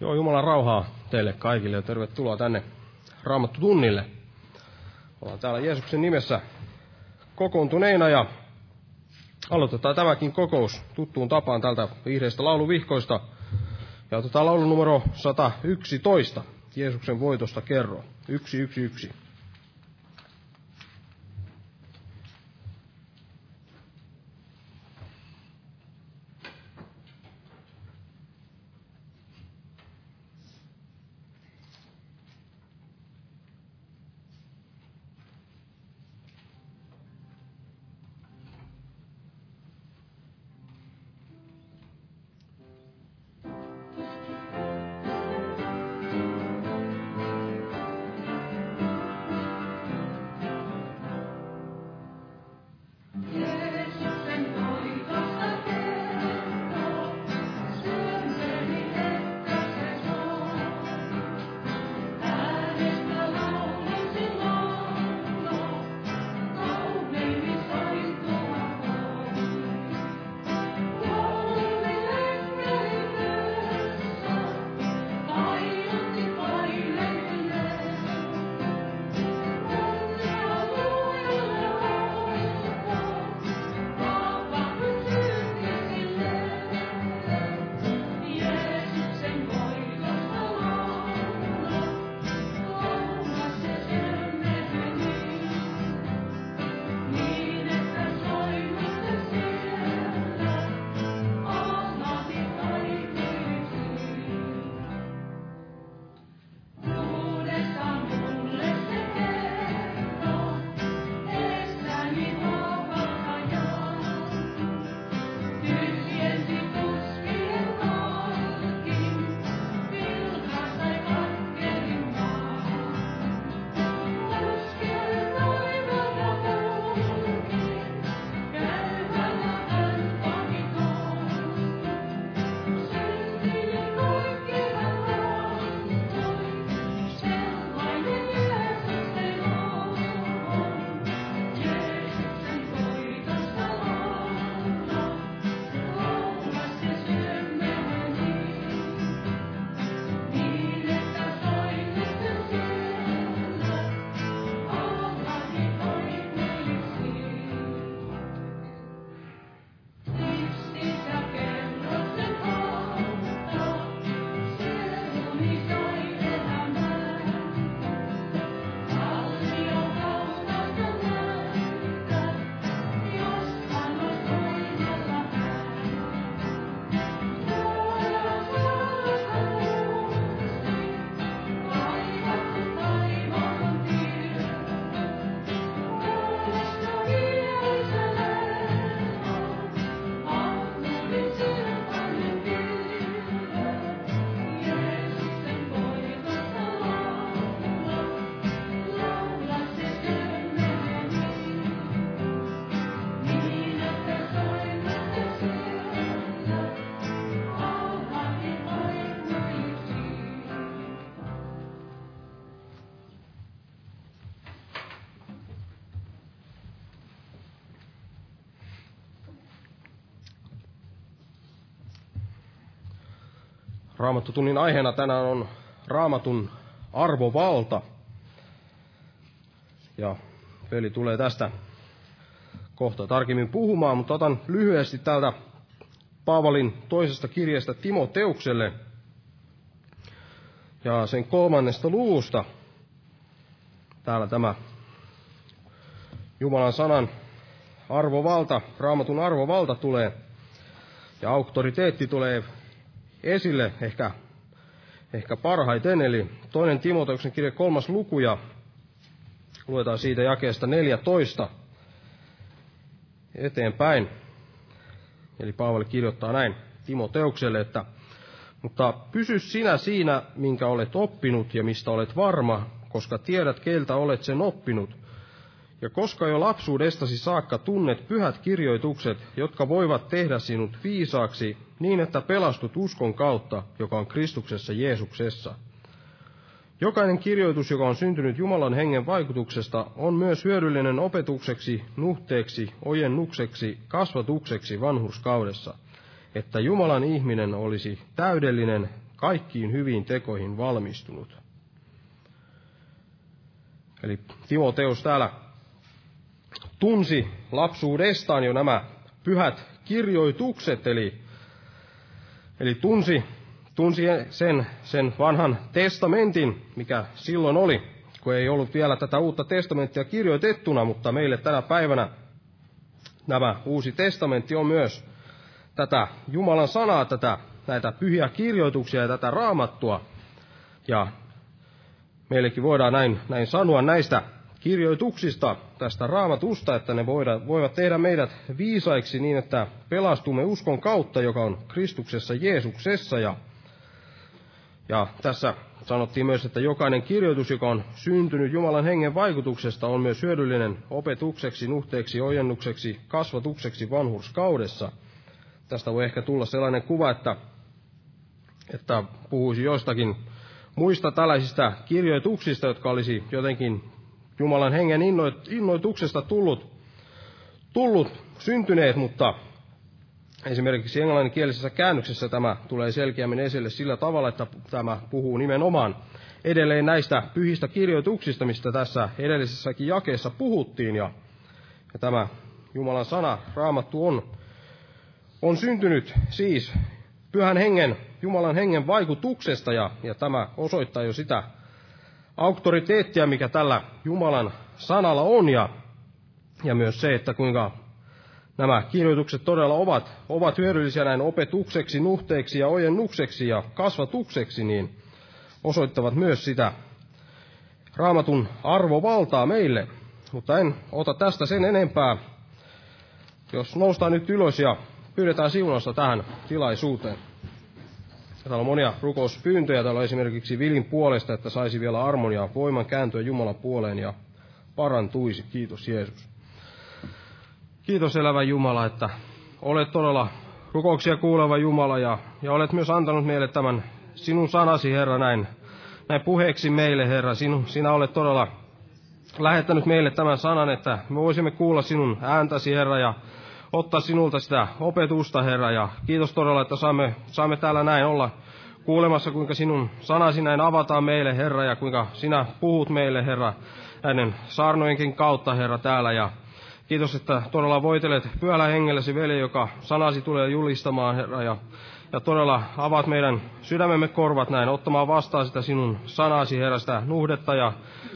Joo, Jumalan rauhaa teille kaikille ja tervetuloa tänne Raamattu tunnille. Ollaan täällä Jeesuksen nimessä kokoontuneina ja aloitetaan tämäkin kokous tuttuun tapaan tältä vihreistä lauluvihkoista. Ja otetaan laulu numero 111, Jeesuksen voitosta kerro, 111. Raamattutunnin aiheena tänään on raamatun arvovalta. Ja peli tulee tästä kohta tarkemmin puhumaan, mutta otan lyhyesti täältä Paavalin toisesta kirjasta Timoteukselle ja sen kolmannesta luvusta. Täällä tämä Jumalan sanan arvovalta, raamatun arvovalta tulee ja auktoriteetti tulee esille ehkä, ehkä parhaiten, eli toinen Timoteuksen kirja kolmas luku ja luetaan siitä jakeesta 14 eteenpäin. Eli Paavali kirjoittaa näin Timoteukselle, että mutta pysy sinä siinä, minkä olet oppinut ja mistä olet varma, koska tiedät, keiltä olet sen oppinut. Ja koska jo lapsuudestasi saakka tunnet pyhät kirjoitukset, jotka voivat tehdä sinut viisaaksi niin, että pelastut uskon kautta, joka on Kristuksessa Jeesuksessa. Jokainen kirjoitus, joka on syntynyt Jumalan hengen vaikutuksesta, on myös hyödyllinen opetukseksi, nuhteeksi, ojennukseksi, kasvatukseksi vanhurskaudessa, että Jumalan ihminen olisi täydellinen, kaikkiin hyviin tekoihin valmistunut. Eli Timoteus täällä tunsi lapsuudestaan jo nämä pyhät kirjoitukset, eli, eli tunsi, tunsi sen, sen vanhan testamentin, mikä silloin oli, kun ei ollut vielä tätä uutta testamenttia kirjoitettuna, mutta meille tänä päivänä nämä uusi testamentti on myös tätä Jumalan sanaa, tätä, näitä pyhiä kirjoituksia ja tätä raamattua. Ja meillekin voidaan näin, näin sanoa näistä kirjoituksista, tästä raamatusta, että ne voida, voivat tehdä meidät viisaiksi niin, että pelastumme uskon kautta, joka on Kristuksessa Jeesuksessa. Ja, ja tässä sanottiin myös, että jokainen kirjoitus, joka on syntynyt Jumalan hengen vaikutuksesta, on myös hyödyllinen opetukseksi, nuhteeksi, ojennukseksi, kasvatukseksi vanhurskaudessa. Tästä voi ehkä tulla sellainen kuva, että, että puhuisi joistakin muista tällaisista kirjoituksista, jotka olisi jotenkin Jumalan hengen innoituksesta tullut, tullut syntyneet, mutta esimerkiksi englanninkielisessä käännöksessä tämä tulee selkeämmin esille sillä tavalla, että tämä puhuu nimenomaan edelleen näistä pyhistä kirjoituksista, mistä tässä edellisessäkin jakeessa puhuttiin. Ja, ja tämä Jumalan sana, raamattu, on, on syntynyt siis pyhän hengen, Jumalan hengen vaikutuksesta, ja, ja tämä osoittaa jo sitä auktoriteettia, mikä tällä Jumalan sanalla on, ja, ja myös se, että kuinka nämä kirjoitukset todella ovat, ovat hyödyllisiä näin opetukseksi, nuhteeksi ja ojennukseksi ja kasvatukseksi, niin osoittavat myös sitä raamatun arvovaltaa meille. Mutta en ota tästä sen enempää. Jos noustaan nyt ylös ja pyydetään siunausta tähän tilaisuuteen. Täällä on monia rukouspyyntöjä. Täällä on esimerkiksi Vilin puolesta, että saisi vielä armon ja voiman kääntyä Jumalan puoleen ja parantuisi. Kiitos Jeesus. Kiitos elävä Jumala, että olet todella rukouksia kuuleva Jumala ja, ja olet myös antanut meille tämän sinun sanasi, Herra, näin, näin puheeksi meille, Herra. Sinu, sinä olet todella lähettänyt meille tämän sanan, että me voisimme kuulla sinun ääntäsi, Herra, ja ottaa sinulta sitä opetusta, Herra. Ja kiitos todella, että saamme, saamme täällä näin olla kuulemassa, kuinka sinun sanasi näin avataan meille, Herra, ja kuinka sinä puhut meille, Herra, näiden saarnojenkin kautta, Herra, täällä. Ja kiitos, että todella voitelet pyhällä hengellesi, veli, joka sanasi tulee julistamaan, Herra, ja, ja todella avaat meidän sydämemme korvat näin, ottamaan vastaan sitä sinun sanasi, Herra, sitä nuhdetta ja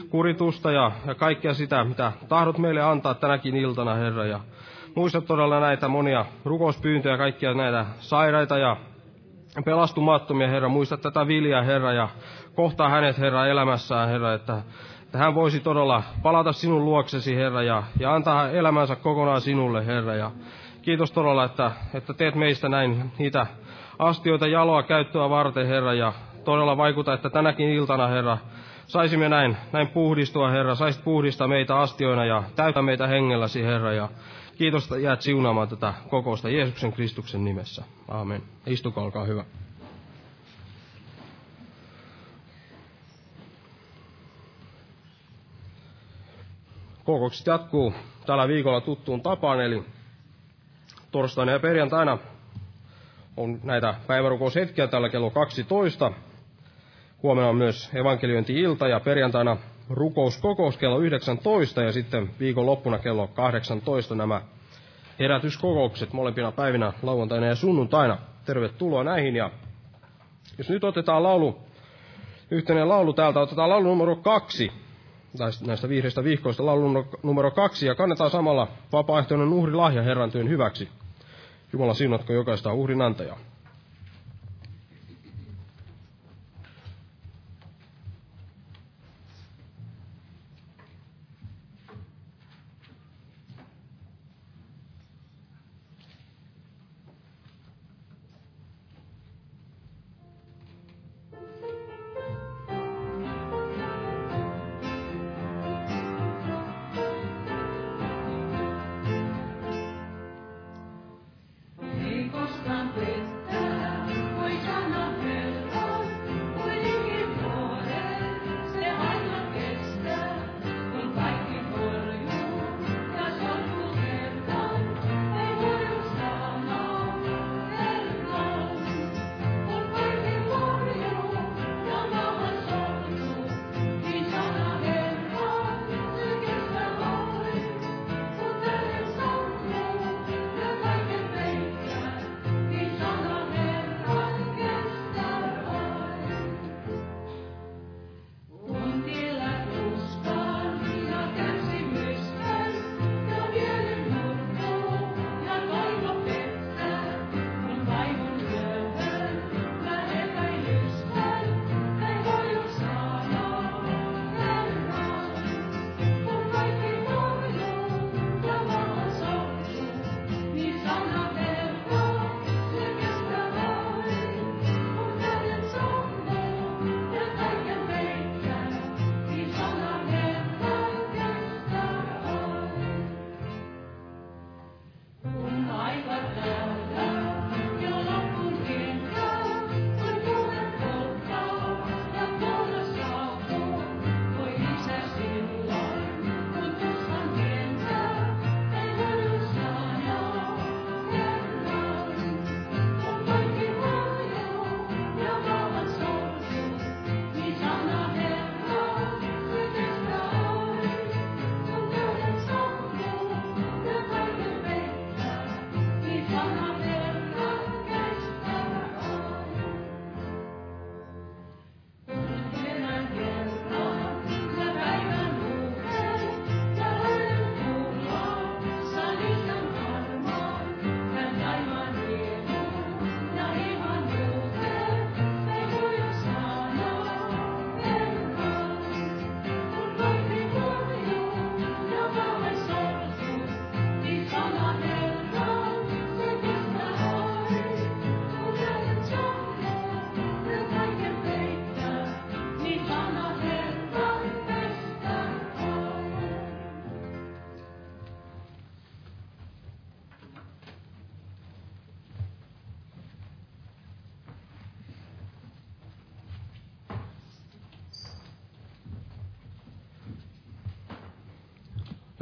kuritusta ja, ja kaikkea sitä, mitä tahdot meille antaa tänäkin iltana, Herra. Ja muista todella näitä monia rukouspyyntöjä, kaikkia näitä sairaita ja pelastumattomia, Herra. Muista tätä viljaa, Herra, ja kohtaa hänet, Herra, elämässään, Herra, että, että hän voisi todella palata sinun luoksesi, Herra, ja, ja antaa elämänsä kokonaan sinulle, Herra. Ja kiitos todella, että, että teet meistä näin niitä astioita jaloa käyttöä varten, Herra, ja todella vaikuta, että tänäkin iltana, Herra, saisimme näin, näin puhdistua, Herra, saisit puhdistaa meitä astioina ja täytä meitä hengelläsi, Herra, ja Kiitos, että jäät siunaamaan tätä kokousta Jeesuksen Kristuksen nimessä. Aamen. Istukaa, olkaa hyvä. Kokoukset jatkuu tällä viikolla tuttuun tapaan, eli torstaina ja perjantaina on näitä päivärukoushetkiä tällä kello 12. Huomenna on myös evankeliointi-ilta ja perjantaina rukouskokous kello 19 ja sitten viikon loppuna kello 18 nämä herätyskokoukset molempina päivinä lauantaina ja sunnuntaina. Tervetuloa näihin ja jos nyt otetaan laulu, yhteinen laulu täältä, otetaan laulu numero kaksi, näistä vihreistä vihkoista laulu numero kaksi ja kannetaan samalla vapaaehtoinen uhrilahja Herran työn hyväksi. Jumala siunatko jokaista uhrin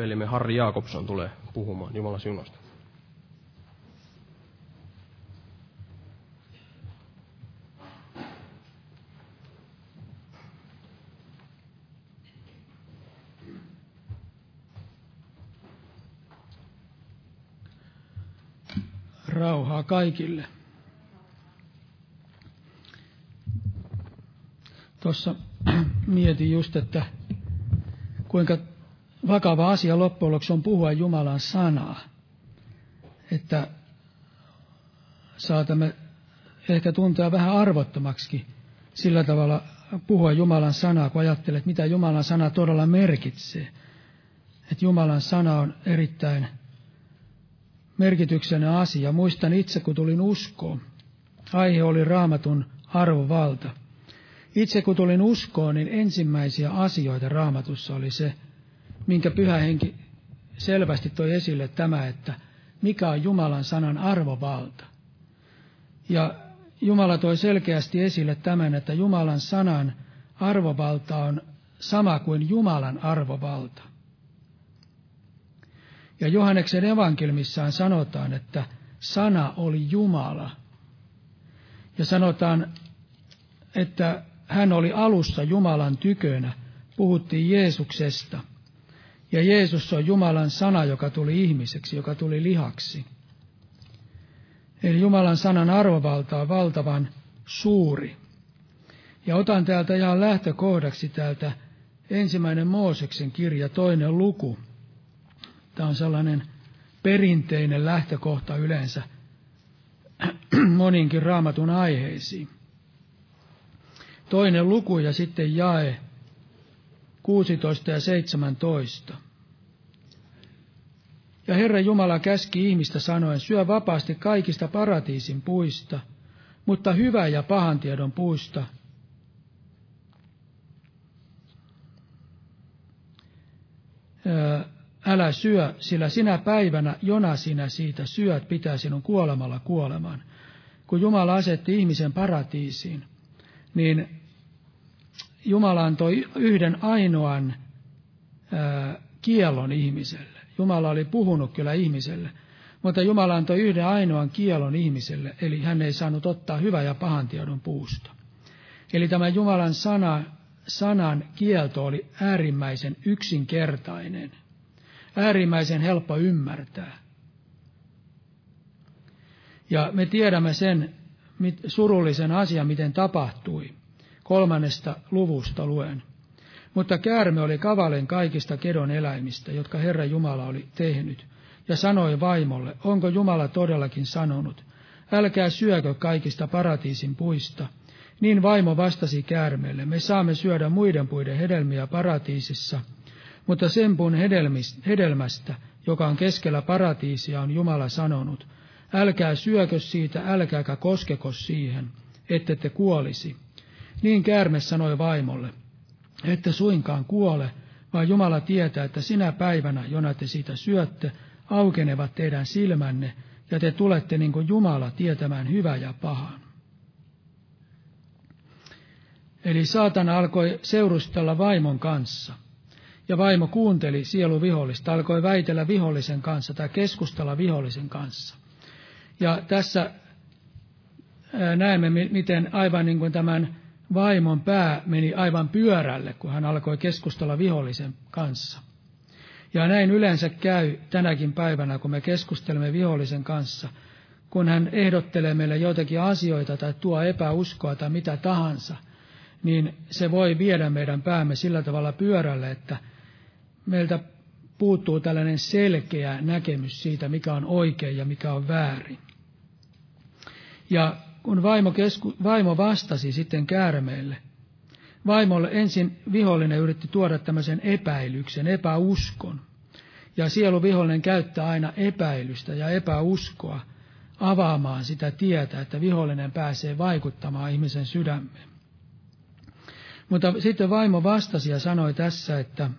velimme Harri Jaakobson tulee puhumaan Jumalan siunosta. Rauhaa kaikille. Tuossa mietin just, että kuinka vakava asia loppujen lopuksi on puhua Jumalan sanaa. Että saatamme ehkä tuntea vähän arvottomaksi sillä tavalla puhua Jumalan sanaa, kun ajattelet, mitä Jumalan sana todella merkitsee. Että Jumalan sana on erittäin merkityksellinen asia. Muistan itse, kun tulin uskoon. Aihe oli raamatun arvovalta. Itse kun tulin uskoon, niin ensimmäisiä asioita raamatussa oli se, minkä pyhä henki selvästi toi esille tämä, että mikä on Jumalan sanan arvovalta. Ja Jumala toi selkeästi esille tämän, että Jumalan sanan arvovalta on sama kuin Jumalan arvovalta. Ja Johanneksen evankelmissaan sanotaan, että sana oli Jumala. Ja sanotaan, että hän oli alussa Jumalan tykönä. Puhuttiin Jeesuksesta. Ja Jeesus on Jumalan sana, joka tuli ihmiseksi, joka tuli lihaksi. Eli Jumalan sanan arvovalta on valtavan suuri. Ja otan täältä ihan lähtökohdaksi täältä ensimmäinen Mooseksen kirja, toinen luku. Tämä on sellainen perinteinen lähtökohta yleensä moninkin raamatun aiheisiin. Toinen luku ja sitten jae 16 ja 17. Ja Herra Jumala käski ihmistä sanoen, syö vapaasti kaikista paratiisin puista, mutta hyvä ja pahan tiedon puista älä syö, sillä sinä päivänä, jona sinä siitä syöt, pitää sinun kuolemalla kuoleman. Kun Jumala asetti ihmisen paratiisiin, niin Jumala antoi yhden ainoan ää, kielon ihmiselle. Jumala oli puhunut kyllä ihmiselle, mutta Jumala antoi yhden ainoan kielon ihmiselle, eli hän ei saanut ottaa hyvä ja pahan tiedon puusta. Eli tämä Jumalan sana, sanan kielto oli äärimmäisen yksinkertainen – äärimmäisen helppo ymmärtää. Ja me tiedämme sen surullisen asian, miten tapahtui. Kolmannesta luvusta luen. Mutta käärme oli kavalen kaikista kedon eläimistä, jotka Herra Jumala oli tehnyt, ja sanoi vaimolle, onko Jumala todellakin sanonut, älkää syökö kaikista paratiisin puista. Niin vaimo vastasi käärmeelle, me saamme syödä muiden puiden hedelmiä paratiisissa, mutta sen puun hedelmästä, joka on keskellä paratiisia, on Jumala sanonut, älkää syökö siitä, älkääkä koskeko siihen, ette te kuolisi. Niin käärme sanoi vaimolle, ette suinkaan kuole, vaan Jumala tietää, että sinä päivänä, jona te siitä syötte, aukenevat teidän silmänne, ja te tulette niin kuin Jumala tietämään hyvää ja pahan. Eli saatana alkoi seurustella vaimon kanssa. Ja vaimo kuunteli sielu vihollista, alkoi väitellä vihollisen kanssa tai keskustella vihollisen kanssa. Ja tässä näemme, miten aivan niin kuin tämän vaimon pää meni aivan pyörälle, kun hän alkoi keskustella vihollisen kanssa. Ja näin yleensä käy tänäkin päivänä, kun me keskustelemme vihollisen kanssa, kun hän ehdottelee meille joitakin asioita tai tuo epäuskoa tai mitä tahansa, niin se voi viedä meidän päämme sillä tavalla pyörälle, että meiltä puuttuu tällainen selkeä näkemys siitä, mikä on oikein ja mikä on väärin. Ja kun vaimo, kesku, vaimo vastasi sitten käärmeelle, vaimolle ensin vihollinen yritti tuoda tämmöisen epäilyksen, epäuskon. Ja sielu vihollinen käyttää aina epäilystä ja epäuskoa avaamaan sitä tietä, että vihollinen pääsee vaikuttamaan ihmisen sydämeen. Mutta sitten vaimo vastasi ja sanoi tässä, että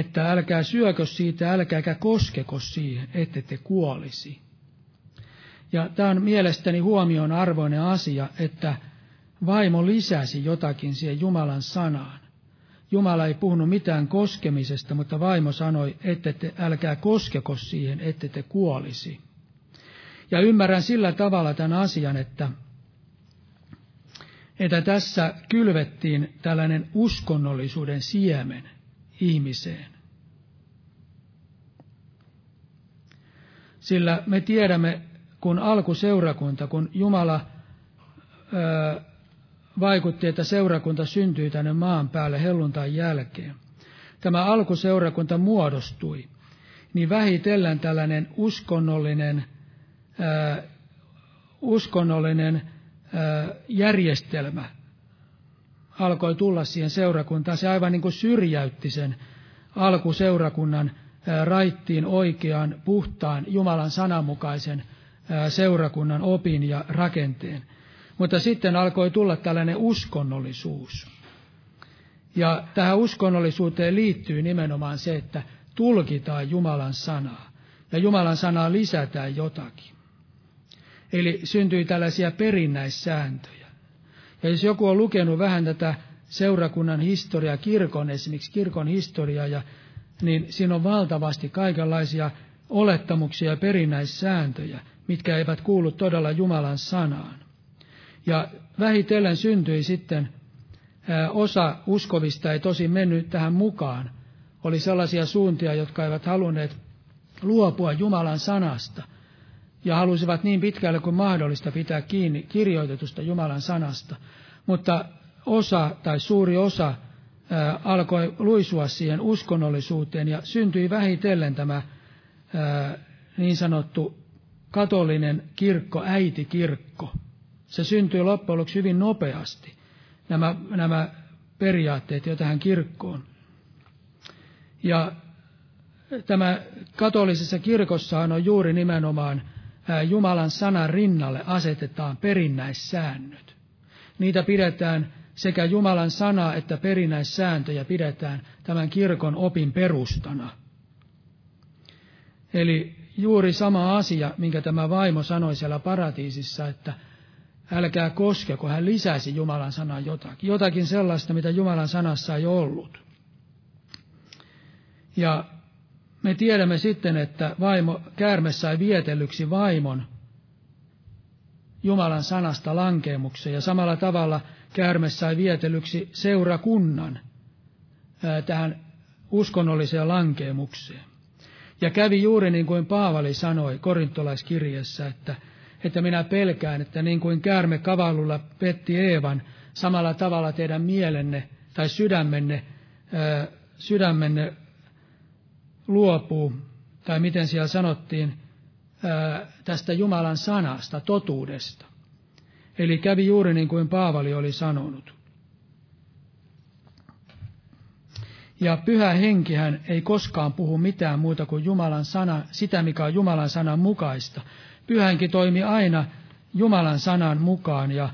että älkää syökö siitä, älkääkä koskeko siihen, ette te kuolisi. Ja tämä on mielestäni huomion arvoinen asia, että vaimo lisäsi jotakin siihen Jumalan sanaan. Jumala ei puhunut mitään koskemisesta, mutta vaimo sanoi, että te, älkää koskeko siihen, ette te kuolisi. Ja ymmärrän sillä tavalla tämän asian, että, että tässä kylvettiin tällainen uskonnollisuuden siemen ihmiseen. Sillä me tiedämme, kun alkuseurakunta, kun Jumala ö, vaikutti, että seurakunta syntyi tänne maan päälle helluntain jälkeen. Tämä alkuseurakunta muodostui, niin vähitellen tällainen uskonnollinen, ää, uskonnollinen ää, järjestelmä alkoi tulla siihen seurakuntaan. Se aivan niin kuin syrjäytti sen alkuseurakunnan raittiin oikean, puhtaan, Jumalan sananmukaisen seurakunnan opin ja rakenteen. Mutta sitten alkoi tulla tällainen uskonnollisuus. Ja tähän uskonnollisuuteen liittyy nimenomaan se, että tulkitaan Jumalan sanaa. Ja Jumalan sanaa lisätään jotakin. Eli syntyi tällaisia perinnäissääntöjä. Ja jos joku on lukenut vähän tätä seurakunnan historiaa, kirkon esimerkiksi kirkon historiaa, ja, niin siinä on valtavasti kaikenlaisia olettamuksia ja perinnäissääntöjä, mitkä eivät kuulu todella Jumalan sanaan. Ja vähitellen syntyi sitten osa uskovista ei tosi mennyt tähän mukaan. Oli sellaisia suuntia, jotka eivät halunneet luopua Jumalan sanasta ja halusivat niin pitkälle kuin mahdollista pitää kiinni kirjoitetusta Jumalan sanasta. Mutta osa tai suuri osa ää, alkoi luisua siihen uskonnollisuuteen ja syntyi vähitellen tämä ää, niin sanottu katolinen kirkko, äitikirkko. Se syntyi loppujen lopuksi hyvin nopeasti, nämä, nämä periaatteet jo tähän kirkkoon. Ja tämä katolisessa kirkossahan on juuri nimenomaan Jumalan sanan rinnalle asetetaan perinnäissäännöt. Niitä pidetään sekä Jumalan sanaa että perinnäissääntöjä pidetään tämän kirkon opin perustana. Eli juuri sama asia, minkä tämä vaimo sanoi siellä paratiisissa, että älkää koske, kun hän lisäsi Jumalan sanaa jotakin. Jotakin sellaista, mitä Jumalan sanassa ei ollut. Ja me tiedämme sitten, että vaimo, käärme sai vietellyksi vaimon Jumalan sanasta lankeemuksen. Ja samalla tavalla käärme sai vietellyksi seurakunnan ää, tähän uskonnolliseen lankeemukseen. Ja kävi juuri niin kuin Paavali sanoi korintolaiskirjassa, että että minä pelkään, että niin kuin käärme kavallulla petti Eevan, samalla tavalla teidän mielenne tai sydämenne, ää, sydämenne luopuu, tai miten siellä sanottiin, tästä Jumalan sanasta, totuudesta. Eli kävi juuri niin kuin Paavali oli sanonut. Ja pyhä henkihän ei koskaan puhu mitään muuta kuin Jumalan sana, sitä mikä on Jumalan sanan mukaista, Pyhänki toimi aina Jumalan sanan mukaan ja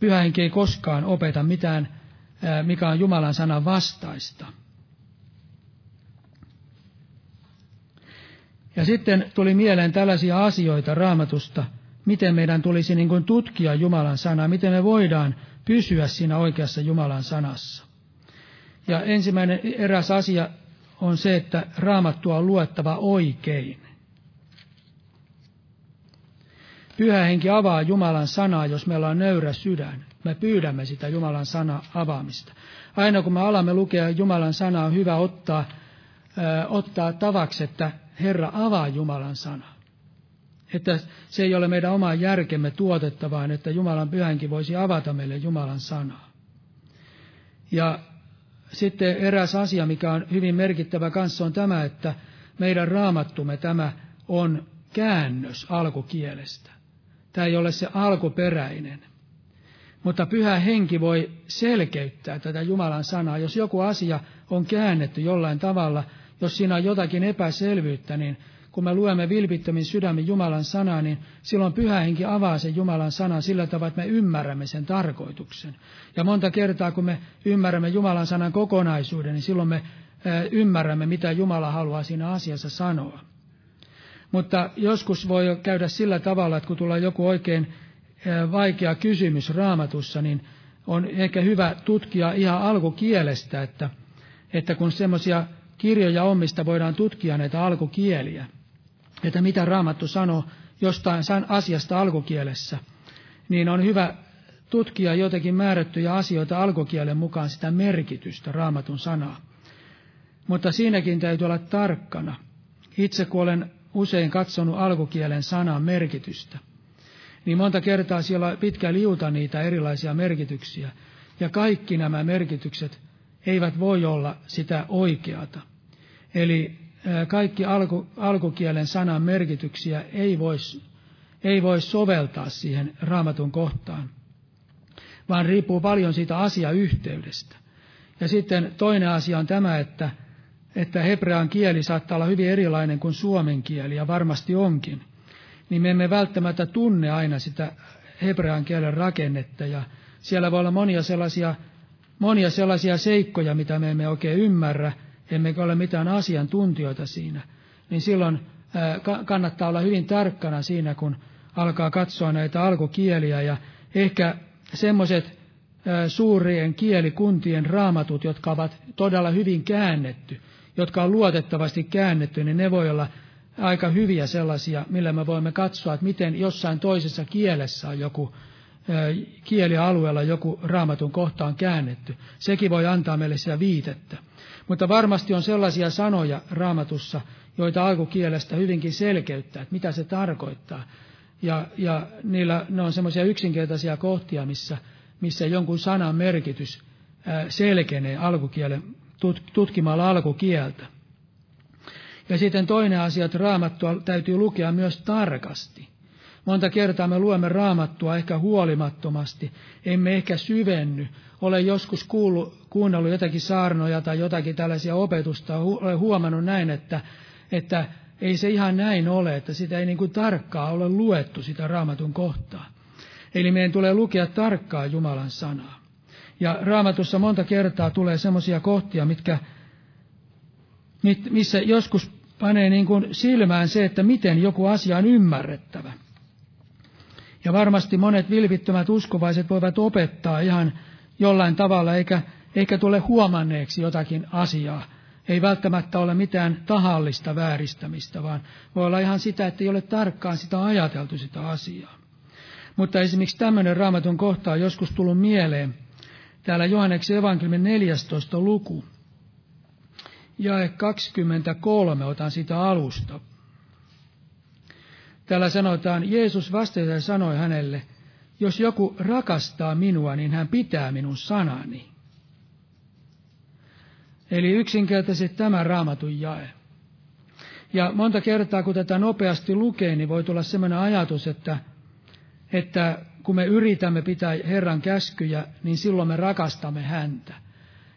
pyhänki ei koskaan opeta mitään, mikä on Jumalan sanan vastaista. Ja sitten tuli mieleen tällaisia asioita raamatusta, miten meidän tulisi niin kuin tutkia Jumalan sanaa, miten me voidaan pysyä siinä oikeassa Jumalan sanassa. Ja ensimmäinen eräs asia on se, että raamattua on luettava oikein. Pyhä henki avaa Jumalan sanaa, jos meillä on nöyrä sydän. Me pyydämme sitä Jumalan sana avaamista. Aina kun me alamme lukea Jumalan sanaa, on hyvä ottaa, ö, ottaa tavaksi, että Herra avaa Jumalan sana. Että se ei ole meidän oma järkemme tuotetta, vaan että Jumalan pyhänkin voisi avata meille Jumalan sanaa. Ja sitten eräs asia, mikä on hyvin merkittävä kanssa, on tämä, että meidän raamattumme tämä on käännös alkukielestä. Tämä ei ole se alkuperäinen. Mutta pyhä henki voi selkeyttää tätä Jumalan sanaa. Jos joku asia on käännetty jollain tavalla, jos siinä on jotakin epäselvyyttä, niin kun me luemme vilpittömin sydämin Jumalan sanaa, niin silloin pyhä henki avaa sen Jumalan sanan sillä tavalla, että me ymmärrämme sen tarkoituksen. Ja monta kertaa, kun me ymmärrämme Jumalan sanan kokonaisuuden, niin silloin me ymmärrämme, mitä Jumala haluaa siinä asiassa sanoa. Mutta joskus voi käydä sillä tavalla, että kun tulee joku oikein vaikea kysymys raamatussa, niin on ehkä hyvä tutkia ihan alkukielestä, että, että kun semmoisia kirjoja on, mistä voidaan tutkia näitä alkukieliä, että mitä Raamattu sanoo jostain asiasta alkukielessä, niin on hyvä tutkia jotenkin määrättyjä asioita alkukielen mukaan sitä merkitystä, Raamatun sanaa. Mutta siinäkin täytyy olla tarkkana. Itse kun olen usein katsonut alkukielen sanan merkitystä, niin monta kertaa siellä on pitkä liuta niitä erilaisia merkityksiä. Ja kaikki nämä merkitykset eivät voi olla sitä oikeata. Eli kaikki alku, alkukielen sanan merkityksiä ei voisi ei voi soveltaa siihen raamatun kohtaan, vaan riippuu paljon siitä asiayhteydestä. Ja sitten toinen asia on tämä, että, että hebrean kieli saattaa olla hyvin erilainen kuin suomen kieli, ja varmasti onkin. Niin me emme välttämättä tunne aina sitä hebrean kielen rakennetta, ja siellä voi olla monia sellaisia, monia sellaisia seikkoja, mitä me emme oikein ymmärrä, emmekä ole mitään asiantuntijoita siinä. Niin silloin kannattaa olla hyvin tarkkana siinä, kun alkaa katsoa näitä alkukieliä ja ehkä semmoiset suurien kielikuntien raamatut, jotka ovat todella hyvin käännetty, jotka on luotettavasti käännetty, niin ne voi olla aika hyviä sellaisia, millä me voimme katsoa, että miten jossain toisessa kielessä on joku kielialueella joku raamatun kohtaan käännetty. Sekin voi antaa meille sitä viitettä. Mutta varmasti on sellaisia sanoja raamatussa, joita alkukielestä hyvinkin selkeyttää, että mitä se tarkoittaa. Ja, ja niillä, ne on semmoisia yksinkertaisia kohtia, missä, missä jonkun sanan merkitys selkenee alkukielen, tutkimalla alkukieltä. Ja sitten toinen asia, että raamattua täytyy lukea myös tarkasti. Monta kertaa me luemme raamattua ehkä huolimattomasti, emme ehkä syvenny. Olen joskus kuullut, kuunnellut jotakin saarnoja tai jotakin tällaisia opetusta, olen huomannut näin, että, että ei se ihan näin ole, että sitä ei niin kuin tarkkaa ole luettu sitä raamatun kohtaa. Eli meidän tulee lukea tarkkaa Jumalan sanaa. Ja raamatussa monta kertaa tulee semmoisia kohtia, mitkä, missä joskus panee niin kuin silmään se, että miten joku asia on ymmärrettävä. Ja varmasti monet vilpittömät uskovaiset voivat opettaa ihan jollain tavalla, eikä, eikä tule huomanneeksi jotakin asiaa ei välttämättä ole mitään tahallista vääristämistä, vaan voi olla ihan sitä, että ei ole tarkkaan sitä ajateltu sitä asiaa. Mutta esimerkiksi tämmöinen raamatun kohta on joskus tullut mieleen. Täällä Johanneksen evankeliumin 14. luku. Jae 23, otan sitä alusta. Täällä sanotaan, Jeesus vastasi sanoi hänelle, jos joku rakastaa minua, niin hän pitää minun sanani. Eli yksinkertaisesti tämä raamatun jae. Ja monta kertaa, kun tätä nopeasti lukee, niin voi tulla sellainen ajatus, että, että kun me yritämme pitää Herran käskyjä, niin silloin me rakastamme häntä.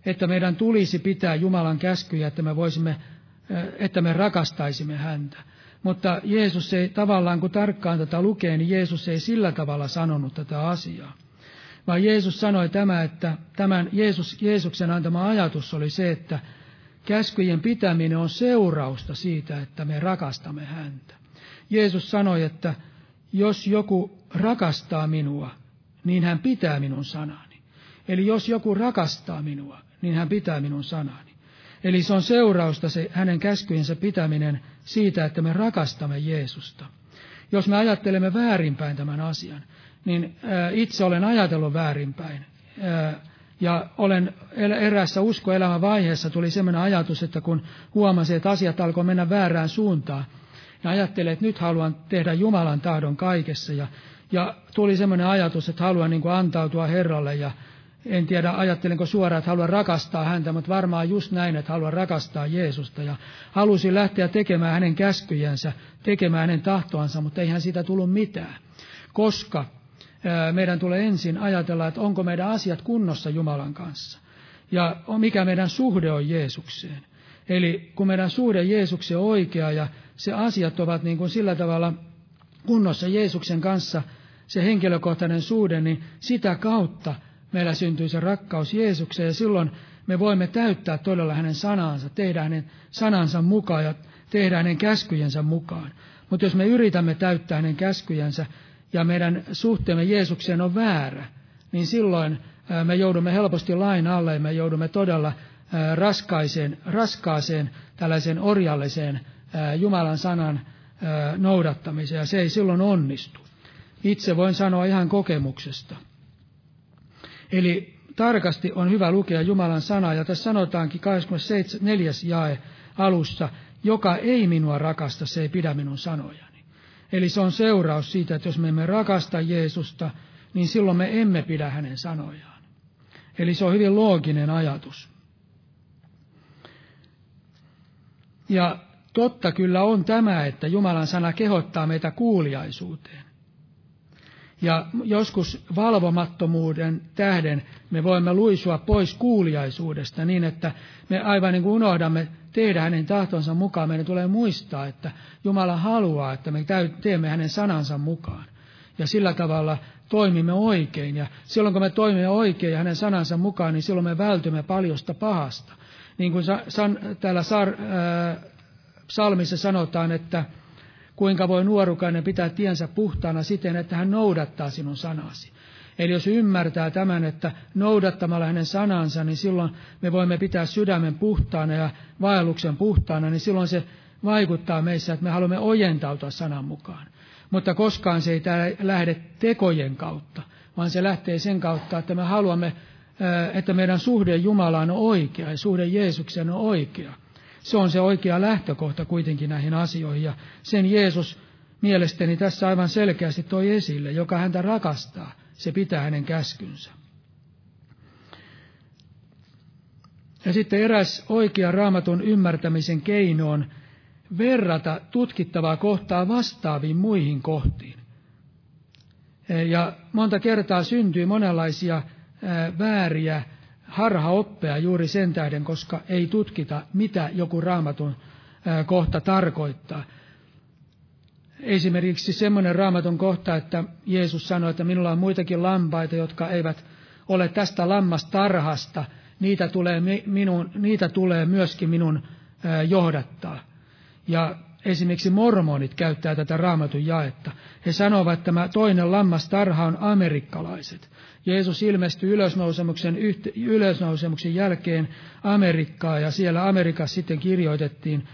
Että meidän tulisi pitää Jumalan käskyjä, että me voisimme, että me rakastaisimme häntä. Mutta Jeesus ei tavallaan, kun tarkkaan tätä lukee, niin Jeesus ei sillä tavalla sanonut tätä asiaa vaan Jeesus sanoi tämä, että tämän Jeesus, Jeesuksen antama ajatus oli se, että käskyjen pitäminen on seurausta siitä, että me rakastamme häntä. Jeesus sanoi, että jos joku rakastaa minua, niin hän pitää minun sanani. Eli jos joku rakastaa minua, niin hän pitää minun sanani. Eli se on seurausta se hänen käskyjensä pitäminen siitä, että me rakastamme Jeesusta. Jos me ajattelemme väärinpäin tämän asian, niin itse olen ajatellut väärinpäin. Ja olen eräässä uskoelämän vaiheessa tuli sellainen ajatus, että kun huomasin, että asiat alkoi mennä väärään suuntaan, ja ajattelin, että nyt haluan tehdä Jumalan tahdon kaikessa. Ja, ja tuli sellainen ajatus, että haluan niin kuin antautua Herralle ja en tiedä ajattelenko suoraan, että haluan rakastaa häntä, mutta varmaan just näin, että haluan rakastaa Jeesusta. Ja halusin lähteä tekemään hänen käskyjänsä, tekemään hänen tahtoansa, mutta eihän siitä tullut mitään. Koska meidän tulee ensin ajatella, että onko meidän asiat kunnossa Jumalan kanssa. Ja mikä meidän suhde on Jeesukseen. Eli kun meidän suhde Jeesukseen on oikea ja se asiat ovat niin kuin sillä tavalla kunnossa Jeesuksen kanssa, se henkilökohtainen suhde, niin sitä kautta meillä syntyy se rakkaus Jeesukseen ja silloin me voimme täyttää todella hänen sanansa, tehdä hänen sanansa mukaan ja tehdä hänen käskyjensä mukaan. Mutta jos me yritämme täyttää hänen käskyjensä, ja meidän suhteemme Jeesukseen on väärä, niin silloin me joudumme helposti lain alle ja me joudumme todella raskaiseen, raskaaseen tällaiseen orjalliseen Jumalan sanan noudattamiseen, ja se ei silloin onnistu. Itse voin sanoa ihan kokemuksesta. Eli tarkasti on hyvä lukea Jumalan sanaa, ja tässä sanotaankin 24. jae alussa, joka ei minua rakasta, se ei pidä minun sanojani. Eli se on seuraus siitä, että jos me emme rakasta Jeesusta, niin silloin me emme pidä hänen sanojaan. Eli se on hyvin looginen ajatus. Ja totta kyllä on tämä, että Jumalan sana kehottaa meitä kuuliaisuuteen. Ja joskus valvomattomuuden tähden me voimme luisua pois kuuliaisuudesta niin, että me aivan niin kuin unohdamme tehdä hänen tahtonsa mukaan. Meidän tulee muistaa, että Jumala haluaa, että me teemme hänen sanansa mukaan. Ja sillä tavalla toimimme oikein. Ja silloin kun me toimimme oikein ja hänen sanansa mukaan, niin silloin me vältymme paljosta pahasta. Niin kuin san, täällä sar, äh, psalmissa sanotaan, että kuinka voi nuorukainen pitää tiensä puhtaana siten, että hän noudattaa sinun sanasi. Eli jos ymmärtää tämän, että noudattamalla hänen sanansa, niin silloin me voimme pitää sydämen puhtaana ja vaelluksen puhtaana, niin silloin se vaikuttaa meissä, että me haluamme ojentautua sanan mukaan. Mutta koskaan se ei lähde tekojen kautta, vaan se lähtee sen kautta, että me haluamme, että meidän suhde Jumalaan on oikea ja suhde Jeesukseen on oikea. Se on se oikea lähtökohta kuitenkin näihin asioihin ja sen Jeesus mielestäni tässä aivan selkeästi toi esille, joka häntä rakastaa, se pitää hänen käskynsä. Ja sitten eräs oikea raamatun ymmärtämisen keino on verrata tutkittavaa kohtaa vastaaviin muihin kohtiin. Ja monta kertaa syntyy monenlaisia vääriä harhaoppeja juuri sen tähden, koska ei tutkita, mitä joku raamatun kohta tarkoittaa. Esimerkiksi semmoinen raamatun kohta, että Jeesus sanoi, että minulla on muitakin lampaita, jotka eivät ole tästä lammastarhasta, niitä tulee, minun, niitä tulee myöskin minun johdattaa. Ja esimerkiksi mormonit käyttää tätä raamatun jaetta. He sanovat, että tämä toinen lammastarha on amerikkalaiset. Jeesus ilmestyi ylösnousemuksen, ylösnousemuksen jälkeen Amerikkaa ja siellä Amerikassa sitten kirjoitettiin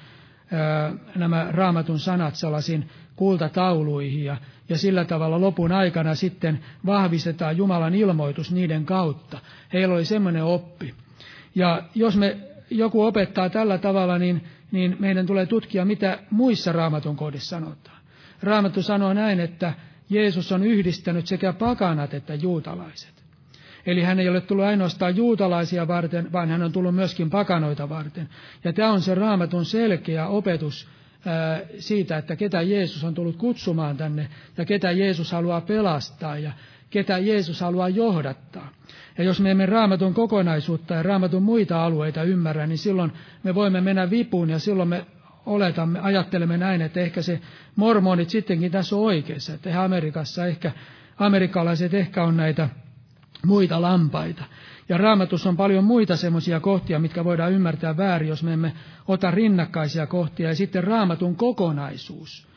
nämä raamatun sanat sellaisiin kultatauluihin ja, ja sillä tavalla lopun aikana sitten vahvistetaan Jumalan ilmoitus niiden kautta. Heillä oli semmoinen oppi. Ja jos me joku opettaa tällä tavalla, niin, niin meidän tulee tutkia, mitä muissa raamatun kohdissa sanotaan. Raamattu sanoo näin, että Jeesus on yhdistänyt sekä pakanat että juutalaiset. Eli hän ei ole tullut ainoastaan juutalaisia varten, vaan hän on tullut myöskin pakanoita varten. Ja tämä on se raamatun selkeä opetus siitä, että ketä Jeesus on tullut kutsumaan tänne ja ketä Jeesus haluaa pelastaa ja ketä Jeesus haluaa johdattaa. Ja jos me emme raamatun kokonaisuutta ja raamatun muita alueita ymmärrä, niin silloin me voimme mennä vipuun ja silloin me oletamme, ajattelemme näin, että ehkä se mormonit sittenkin tässä on oikeassa, että Amerikassa ehkä, amerikkalaiset ehkä on näitä muita lampaita. Ja raamatus on paljon muita semmoisia kohtia, mitkä voidaan ymmärtää väärin, jos me emme ota rinnakkaisia kohtia. Ja sitten raamatun kokonaisuus.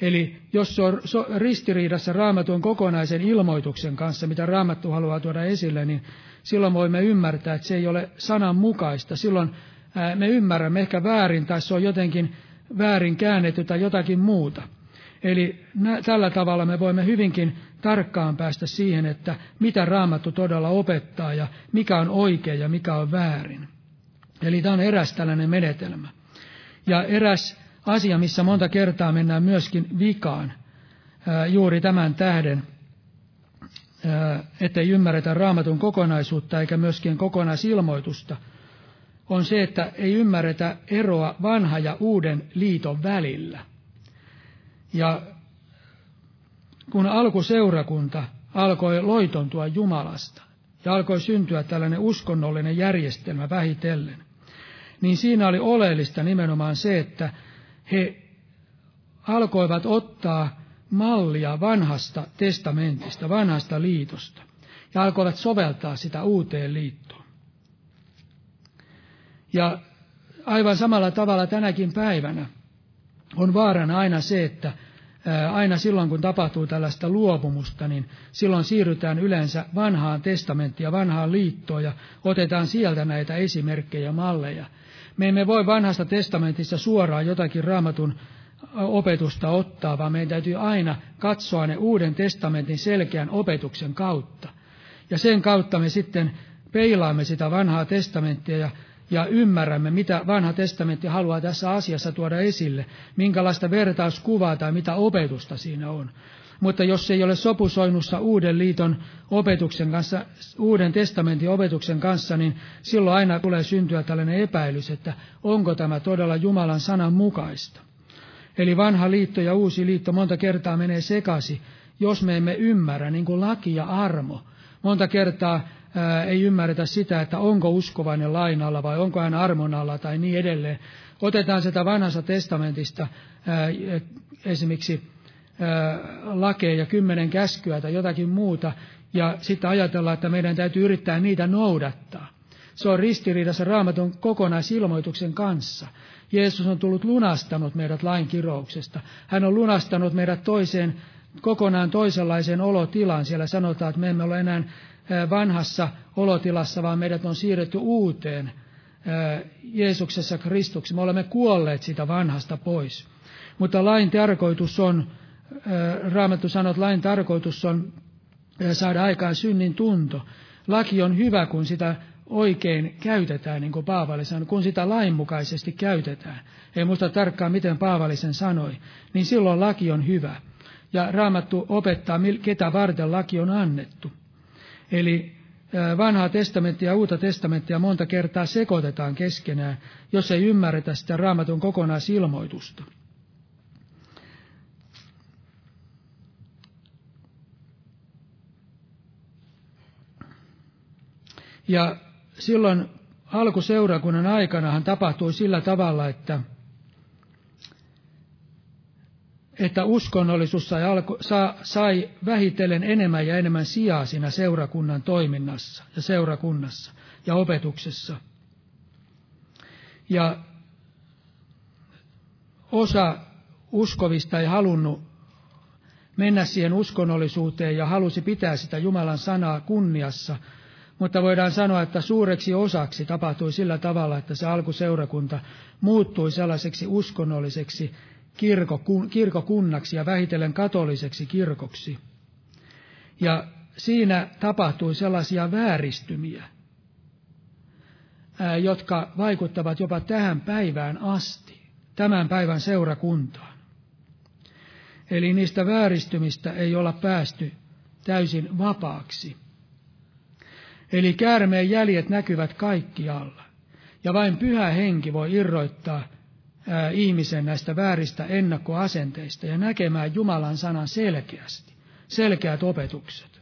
Eli jos se on ristiriidassa raamatun kokonaisen ilmoituksen kanssa, mitä raamattu haluaa tuoda esille, niin silloin voimme ymmärtää, että se ei ole sananmukaista. Silloin me ymmärrämme ehkä väärin tai se on jotenkin väärin käännetty tai jotakin muuta. Eli tällä tavalla me voimme hyvinkin tarkkaan päästä siihen, että mitä raamattu todella opettaa ja mikä on oikein ja mikä on väärin. Eli tämä on eräs tällainen menetelmä. Ja eräs asia, missä monta kertaa mennään myöskin vikaan, juuri tämän tähden, ettei ymmärretä raamatun kokonaisuutta eikä myöskin kokonaisilmoitusta – on se, että ei ymmärretä eroa vanha ja uuden liiton välillä. Ja kun alkuseurakunta alkoi loitontua Jumalasta ja alkoi syntyä tällainen uskonnollinen järjestelmä vähitellen, niin siinä oli oleellista nimenomaan se, että he alkoivat ottaa mallia vanhasta testamentista, vanhasta liitosta, ja alkoivat soveltaa sitä uuteen liittoon. Ja aivan samalla tavalla tänäkin päivänä on vaarana aina se, että aina silloin, kun tapahtuu tällaista luopumusta, niin silloin siirrytään yleensä vanhaan testamenttiin ja vanhaan liittoon ja otetaan sieltä näitä esimerkkejä ja malleja. Me emme voi vanhasta testamentista suoraan jotakin raamatun opetusta ottaa, vaan meidän täytyy aina katsoa ne uuden testamentin selkeän opetuksen kautta. Ja sen kautta me sitten peilaamme sitä vanhaa testamenttia ja, ja ymmärrämme, mitä vanha testamentti haluaa tässä asiassa tuoda esille, minkälaista vertauskuvaa tai mitä opetusta siinä on. Mutta jos se ei ole sopusoinnussa uuden liiton opetuksen kanssa, uuden testamentin opetuksen kanssa, niin silloin aina tulee syntyä tällainen epäilys, että onko tämä todella Jumalan sanan mukaista. Eli vanha liitto ja uusi liitto monta kertaa menee sekasi, jos me emme ymmärrä, niin kuin laki ja armo. Monta kertaa ei ymmärretä sitä, että onko uskovainen lain alla vai onko hän armon alla tai niin edelleen. Otetaan sitä vanhasta testamentista esimerkiksi lakeja ja kymmenen käskyä tai jotakin muuta, ja sitten ajatellaan, että meidän täytyy yrittää niitä noudattaa. Se on ristiriidassa raamatun kokonaisilmoituksen kanssa. Jeesus on tullut lunastanut meidät lain kirouksesta. Hän on lunastanut meidät toiseen, kokonaan toisenlaiseen olotilaan. Siellä sanotaan, että me emme ole enää vanhassa olotilassa, vaan meidät on siirretty uuteen Jeesuksessa Kristuksessa. Me olemme kuolleet sitä vanhasta pois. Mutta lain tarkoitus on, Raamattu sanoo, että lain tarkoitus on saada aikaan synnin tunto. Laki on hyvä, kun sitä oikein käytetään, niin kuin Paavali sanoi, kun sitä lainmukaisesti käytetään. Ei muista tarkkaan, miten Paavali sen sanoi, niin silloin laki on hyvä. Ja Raamattu opettaa, ketä varten laki on annettu. Eli vanhaa testamenttia ja uutta testamenttia monta kertaa sekoitetaan keskenään, jos ei ymmärretä sitä raamatun kokonaisilmoitusta. Ja silloin alkuseurakunnan aikanahan tapahtui sillä tavalla, että, että uskonnollisuus sai, alku, sa, sai vähitellen enemmän ja enemmän sijaa siinä seurakunnan toiminnassa ja seurakunnassa ja opetuksessa. Ja osa uskovista ei halunnut mennä siihen uskonnollisuuteen ja halusi pitää sitä Jumalan sanaa kunniassa – mutta voidaan sanoa, että suureksi osaksi tapahtui sillä tavalla, että se alkuseurakunta muuttui sellaiseksi uskonnolliseksi kirkokunnaksi ja vähitellen katoliseksi kirkoksi. Ja siinä tapahtui sellaisia vääristymiä, jotka vaikuttavat jopa tähän päivään asti, tämän päivän seurakuntaan. Eli niistä vääristymistä ei olla päästy täysin vapaaksi. Eli käärmeen jäljet näkyvät kaikkialla. Ja vain pyhä henki voi irroittaa ihmisen näistä vääristä ennakkoasenteista ja näkemään Jumalan sanan selkeästi, selkeät opetukset.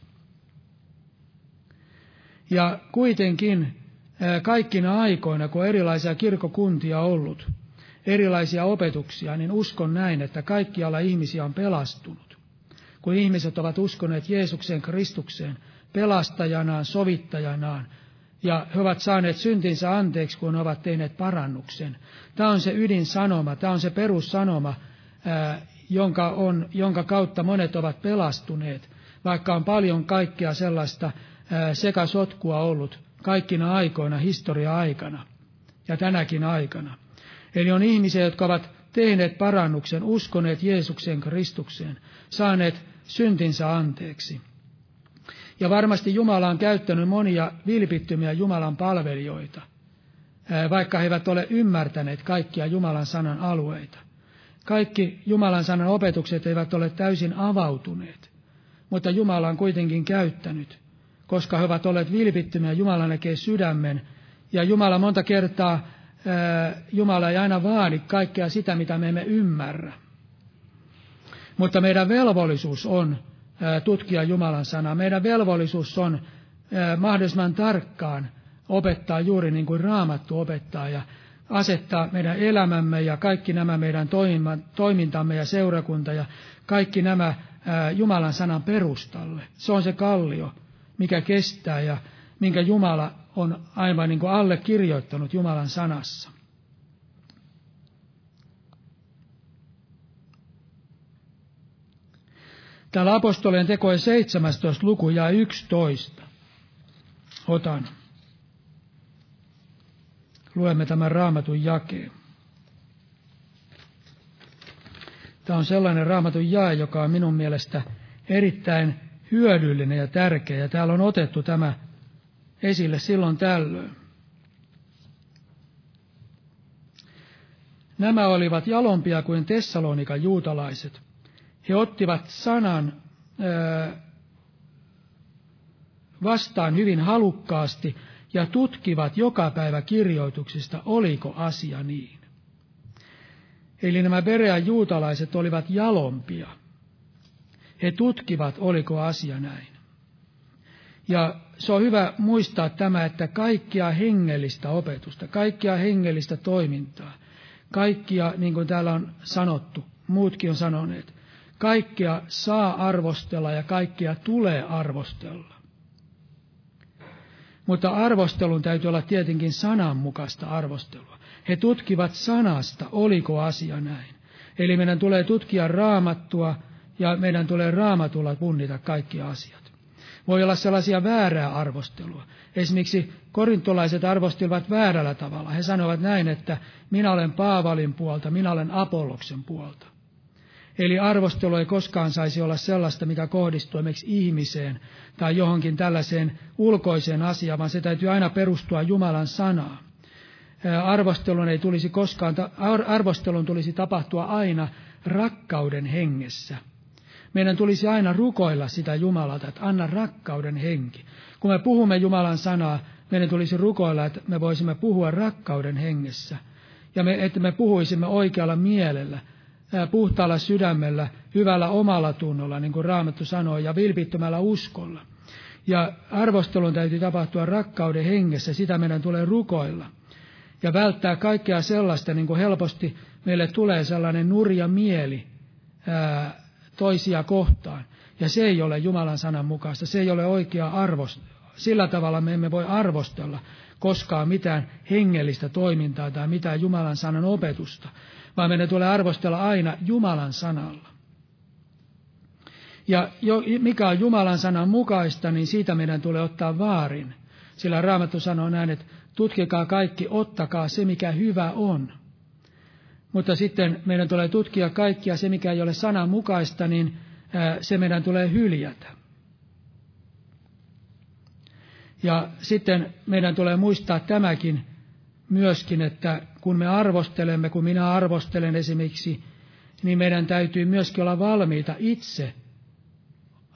Ja kuitenkin kaikkina aikoina, kun erilaisia kirkokuntia on ollut, erilaisia opetuksia, niin uskon näin, että kaikkialla ihmisiä on pelastunut. Kun ihmiset ovat uskoneet Jeesukseen Kristukseen, pelastajanaan, sovittajanaan, ja he ovat saaneet syntinsä anteeksi, kun ovat tehneet parannuksen. Tämä on se ydinsanoma, tämä on se perussanoma, jonka, on, jonka kautta monet ovat pelastuneet, vaikka on paljon kaikkea sellaista sekasotkua ollut kaikkina aikoina, historia-aikana ja tänäkin aikana. Eli on ihmisiä, jotka ovat tehneet parannuksen, uskoneet Jeesukseen Kristukseen, saaneet syntinsä anteeksi. Ja varmasti Jumala on käyttänyt monia vilpittymiä Jumalan palvelijoita, vaikka he eivät ole ymmärtäneet kaikkia Jumalan sanan alueita. Kaikki Jumalan sanan opetukset eivät ole täysin avautuneet, mutta Jumala on kuitenkin käyttänyt, koska he ovat olleet vilpittymiä, Jumala näkee sydämen, ja Jumala monta kertaa, Jumala ei aina vaadi kaikkea sitä, mitä me emme ymmärrä. Mutta meidän velvollisuus on tutkia Jumalan sanaa. Meidän velvollisuus on mahdollisimman tarkkaan opettaa juuri niin kuin Raamattu opettaa ja asettaa meidän elämämme ja kaikki nämä meidän toimintamme ja seurakunta ja kaikki nämä Jumalan sanan perustalle. Se on se kallio, mikä kestää ja minkä Jumala on aivan niin kuin allekirjoittanut Jumalan sanassa. Täällä apostolien tekojen 17 luku ja 11. Otan. Luemme tämän raamatun jakeen. Tämä on sellainen raamatun jae, joka on minun mielestä erittäin hyödyllinen ja tärkeä. Ja täällä on otettu tämä esille silloin tällöin. Nämä olivat jalompia kuin Tessalonikan juutalaiset. He ottivat sanan vastaan hyvin halukkaasti ja tutkivat joka päivä kirjoituksista, oliko asia niin. Eli nämä Berean juutalaiset olivat jalompia. He tutkivat, oliko asia näin. Ja se on hyvä muistaa tämä, että kaikkia hengellistä opetusta, kaikkia hengellistä toimintaa, kaikkia, niin kuin täällä on sanottu, muutkin on sanoneet, kaikkia saa arvostella ja kaikkia tulee arvostella. Mutta arvostelun täytyy olla tietenkin sananmukaista arvostelua. He tutkivat sanasta, oliko asia näin. Eli meidän tulee tutkia raamattua ja meidän tulee raamatulla punnita kaikki asiat. Voi olla sellaisia väärää arvostelua. Esimerkiksi korintolaiset arvostelivat väärällä tavalla. He sanovat näin, että minä olen Paavalin puolta, minä olen Apolloksen puolta. Eli arvostelu ei koskaan saisi olla sellaista, mikä kohdistuu esimerkiksi ihmiseen tai johonkin tällaiseen ulkoiseen asiaan, vaan se täytyy aina perustua Jumalan sanaan. Arvostelun ei tulisi koskaan, arvostelun tulisi tapahtua aina rakkauden hengessä. Meidän tulisi aina rukoilla sitä Jumalalta, että anna rakkauden henki. Kun me puhumme Jumalan sanaa, meidän tulisi rukoilla, että me voisimme puhua rakkauden hengessä. Ja me, että me puhuisimme oikealla mielellä, puhtaalla sydämellä, hyvällä omalla tunnolla, niin kuin Raamattu sanoo, ja vilpittömällä uskolla. Ja arvostelun täytyy tapahtua rakkauden hengessä, sitä meidän tulee rukoilla. Ja välttää kaikkea sellaista, niin kuin helposti meille tulee sellainen nurja mieli ää, toisia kohtaan. Ja se ei ole Jumalan sanan mukaista, se ei ole oikea arvost. Sillä tavalla me emme voi arvostella koskaan mitään hengellistä toimintaa tai mitään Jumalan sanan opetusta, vaan meidän tulee arvostella aina Jumalan sanalla. Ja jo, mikä on Jumalan sanan mukaista, niin siitä meidän tulee ottaa vaarin. Sillä Raamattu sanoo näin, että tutkikaa kaikki, ottakaa se, mikä hyvä on. Mutta sitten meidän tulee tutkia kaikkia se, mikä ei ole sanan mukaista, niin se meidän tulee hyljätä. Ja sitten meidän tulee muistaa tämäkin myöskin, että kun me arvostelemme, kun minä arvostelen esimerkiksi, niin meidän täytyy myöskin olla valmiita itse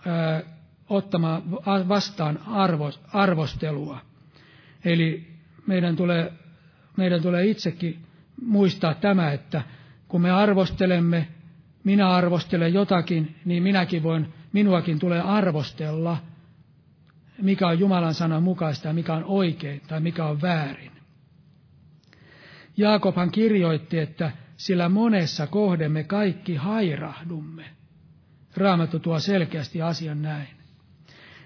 ää, ottamaan vastaan arvo, arvostelua. Eli meidän tulee, meidän tulee itsekin muistaa tämä, että kun me arvostelemme, minä arvostelen jotakin, niin minäkin voin, minuakin tulee arvostella, mikä on Jumalan sanan mukaista ja mikä on oikein tai mikä on väärin. Jaakobhan kirjoitti, että sillä monessa kohde me kaikki hairahdumme. Raamattu tuo selkeästi asian näin.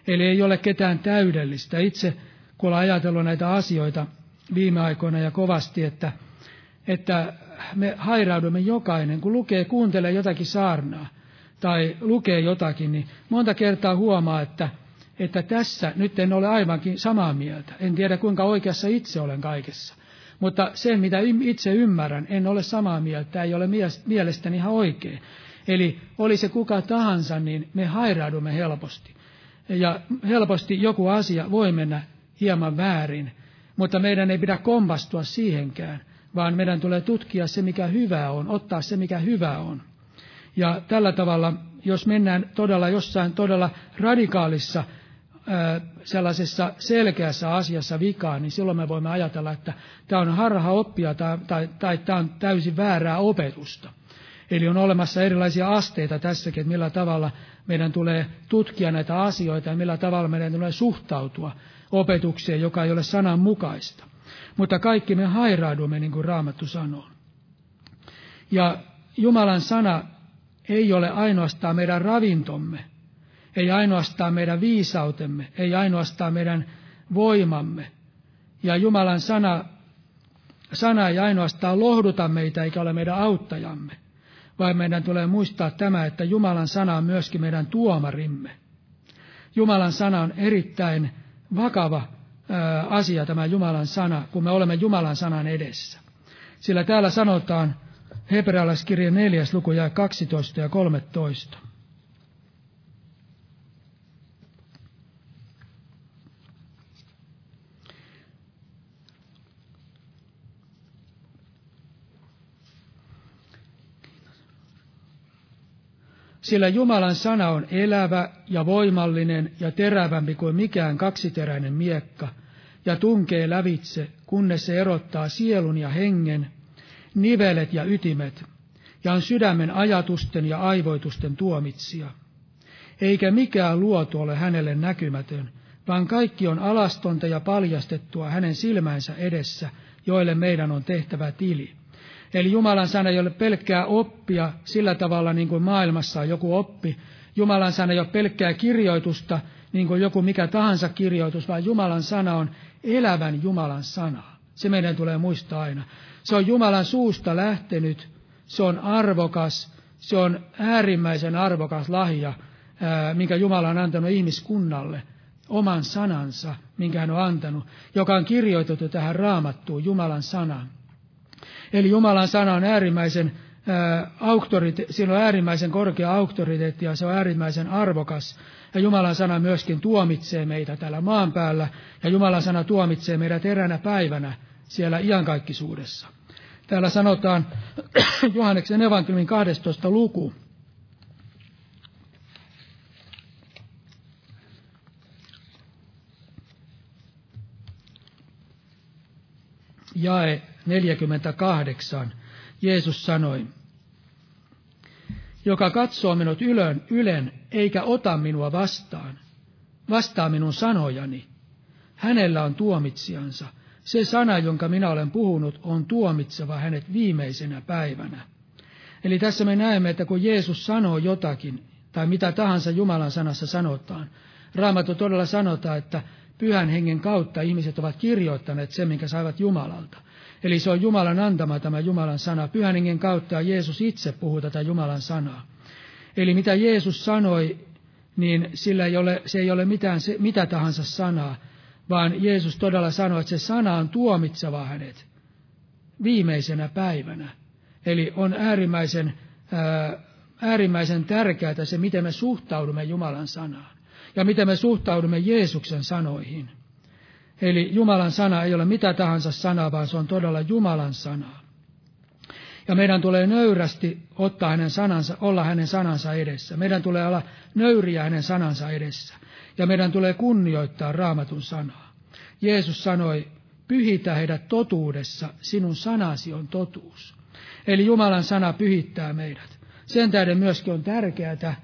Eli ei ole ketään täydellistä. Itse, kun olen ajatellut näitä asioita viime aikoina ja kovasti, että, että me hairaudumme jokainen, kun lukee, kuuntelee jotakin saarnaa tai lukee jotakin, niin monta kertaa huomaa, että, että tässä nyt en ole aivankin samaa mieltä. En tiedä, kuinka oikeassa itse olen kaikessa. Mutta se, mitä itse ymmärrän, en ole samaa mieltä, ei ole mielestäni ihan oikein. Eli oli se kuka tahansa, niin me hairaudumme helposti. Ja helposti joku asia voi mennä hieman väärin, mutta meidän ei pidä kompastua siihenkään, vaan meidän tulee tutkia se, mikä hyvä on, ottaa se, mikä hyvä on. Ja tällä tavalla, jos mennään todella jossain todella radikaalissa sellaisessa selkeässä asiassa vikaan, niin silloin me voimme ajatella, että tämä on harha oppia tai, tai, tai tämä on täysin väärää opetusta. Eli on olemassa erilaisia asteita tässäkin, että millä tavalla meidän tulee tutkia näitä asioita ja millä tavalla meidän tulee suhtautua opetukseen, joka ei ole sanan mukaista. Mutta kaikki me hairaudumme, niin kuin Raamattu sanoo. Ja Jumalan sana ei ole ainoastaan meidän ravintomme, ei ainoastaan meidän viisautemme, ei ainoastaan meidän voimamme. Ja Jumalan sana, sana ei ainoastaan lohduta meitä eikä ole meidän auttajamme, vaan meidän tulee muistaa tämä, että Jumalan sana on myöskin meidän tuomarimme. Jumalan sana on erittäin vakava asia, tämä Jumalan sana, kun me olemme Jumalan sanan edessä. Sillä täällä sanotaan hebrealaiskirjan 4. luku ja 12 ja 13. Sillä Jumalan sana on elävä ja voimallinen ja terävämpi kuin mikään kaksiteräinen miekka, ja tunkee lävitse, kunnes se erottaa sielun ja hengen, nivelet ja ytimet, ja on sydämen ajatusten ja aivoitusten tuomitsija. Eikä mikään luotu ole hänelle näkymätön, vaan kaikki on alastonta ja paljastettua hänen silmänsä edessä, joille meidän on tehtävä tili. Eli Jumalan sana ei ole pelkkää oppia sillä tavalla niin kuin maailmassa on joku oppi. Jumalan sana ei ole pelkkää kirjoitusta, niin kuin joku mikä tahansa kirjoitus, vaan Jumalan sana on elävän Jumalan sana. Se meidän tulee muistaa aina. Se on Jumalan suusta lähtenyt, se on arvokas, se on äärimmäisen arvokas lahja, minkä Jumala on antanut ihmiskunnalle, oman sanansa, minkä hän on antanut, joka on kirjoitettu tähän raamattuun, Jumalan sanan. Eli Jumalan sana on äärimmäisen, ää, auktorite- siinä on äärimmäisen korkea auktoriteetti ja se on äärimmäisen arvokas. Ja Jumalan sana myöskin tuomitsee meitä täällä maan päällä ja Jumalan sana tuomitsee meidät eränä päivänä siellä iankaikkisuudessa. Täällä sanotaan Johanneksen evankeliumin 12. luku. Jae 48 Jeesus sanoi, joka katsoo minut ylön, ylen eikä ota minua vastaan, vastaa minun sanojani. Hänellä on tuomitsijansa. Se sana, jonka minä olen puhunut, on tuomitseva hänet viimeisenä päivänä. Eli tässä me näemme, että kun Jeesus sanoo jotakin, tai mitä tahansa Jumalan sanassa sanotaan, Raamattu todella sanotaan, että pyhän hengen kautta ihmiset ovat kirjoittaneet sen, minkä saivat Jumalalta. Eli se on Jumalan antama tämä Jumalan sana. Pyhän hengen kautta Jeesus itse puhuu tätä Jumalan sanaa. Eli mitä Jeesus sanoi, niin sillä ei ole, se ei ole mitään, se, mitä tahansa sanaa, vaan Jeesus todella sanoi, että se sana on tuomitseva hänet viimeisenä päivänä. Eli on äärimmäisen, ää, äärimmäisen tärkeää se, miten me suhtaudumme Jumalan sanaan ja miten me suhtaudumme Jeesuksen sanoihin. Eli Jumalan sana ei ole mitä tahansa sanaa, vaan se on todella Jumalan sanaa. Ja meidän tulee nöyrästi ottaa hänen sanansa, olla hänen sanansa edessä. Meidän tulee olla nöyriä hänen sanansa edessä. Ja meidän tulee kunnioittaa raamatun sanaa. Jeesus sanoi, pyhitä heidät totuudessa, sinun sanasi on totuus. Eli Jumalan sana pyhittää meidät. Sen tähden myöskin on tärkeää,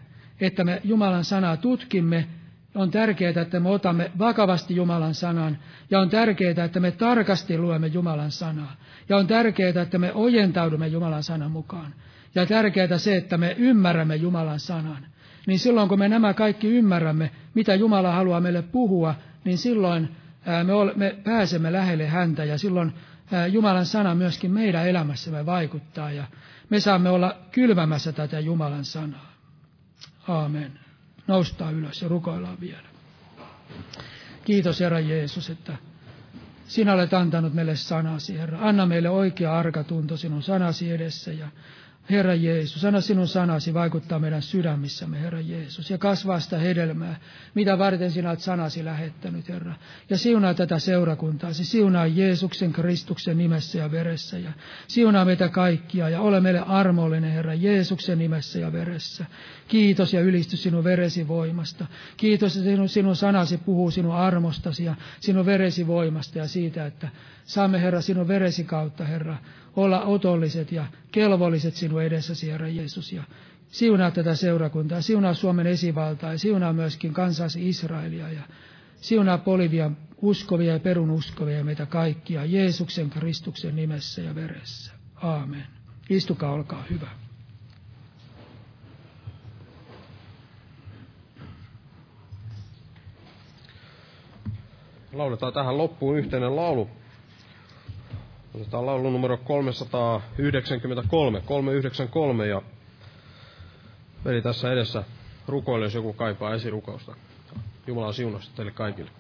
että me Jumalan sanaa tutkimme on tärkeää, että me otamme vakavasti Jumalan sanan, ja on tärkeää, että me tarkasti luemme Jumalan sanaa, ja on tärkeää, että me ojentaudumme Jumalan sanan mukaan, ja tärkeää se, että me ymmärrämme Jumalan sanan. Niin silloin, kun me nämä kaikki ymmärrämme, mitä Jumala haluaa meille puhua, niin silloin me, me pääsemme lähelle häntä, ja silloin Jumalan sana myöskin meidän elämässämme vaikuttaa, ja me saamme olla kylvämässä tätä Jumalan sanaa. Aamen noustaan ylös ja rukoillaan vielä. Kiitos Herra Jeesus, että sinä olet antanut meille sanasi, Herra. Anna meille oikea arkatunto sinun sanasi edessä ja Herra Jeesus, anna sinun sanasi vaikuttaa meidän sydämissämme, Herra Jeesus, ja kasvaa sitä hedelmää, mitä varten sinä olet sanasi lähettänyt, Herra. Ja siunaa tätä seurakuntaa, siunaa Jeesuksen Kristuksen nimessä ja veressä, ja siunaa meitä kaikkia, ja ole meille armollinen, Herra, Jeesuksen nimessä ja veressä. Kiitos ja ylistys sinun veresi voimasta. Kiitos, että sinun, sinun sanasi puhuu sinun armostasi ja sinun veresi voimasta ja siitä, että saamme, Herra, sinun veresi kautta, Herra, olla otolliset ja kelvolliset sinun edessäsi, Herra Jeesus. Ja siunaa tätä seurakuntaa, siunaa Suomen esivaltaa ja siunaa myöskin kansasi Israelia ja siunaa Polivian uskovia ja perun uskovia ja meitä kaikkia Jeesuksen Kristuksen nimessä ja veressä. Aamen. Istukaa, olkaa hyvä. Lauletaan tähän loppuun yhteinen laulu. Otetaan laulu numero 393, 393 ja veli tässä edessä rukoille, jos joku kaipaa esirukousta. Jumala siunasta teille kaikille.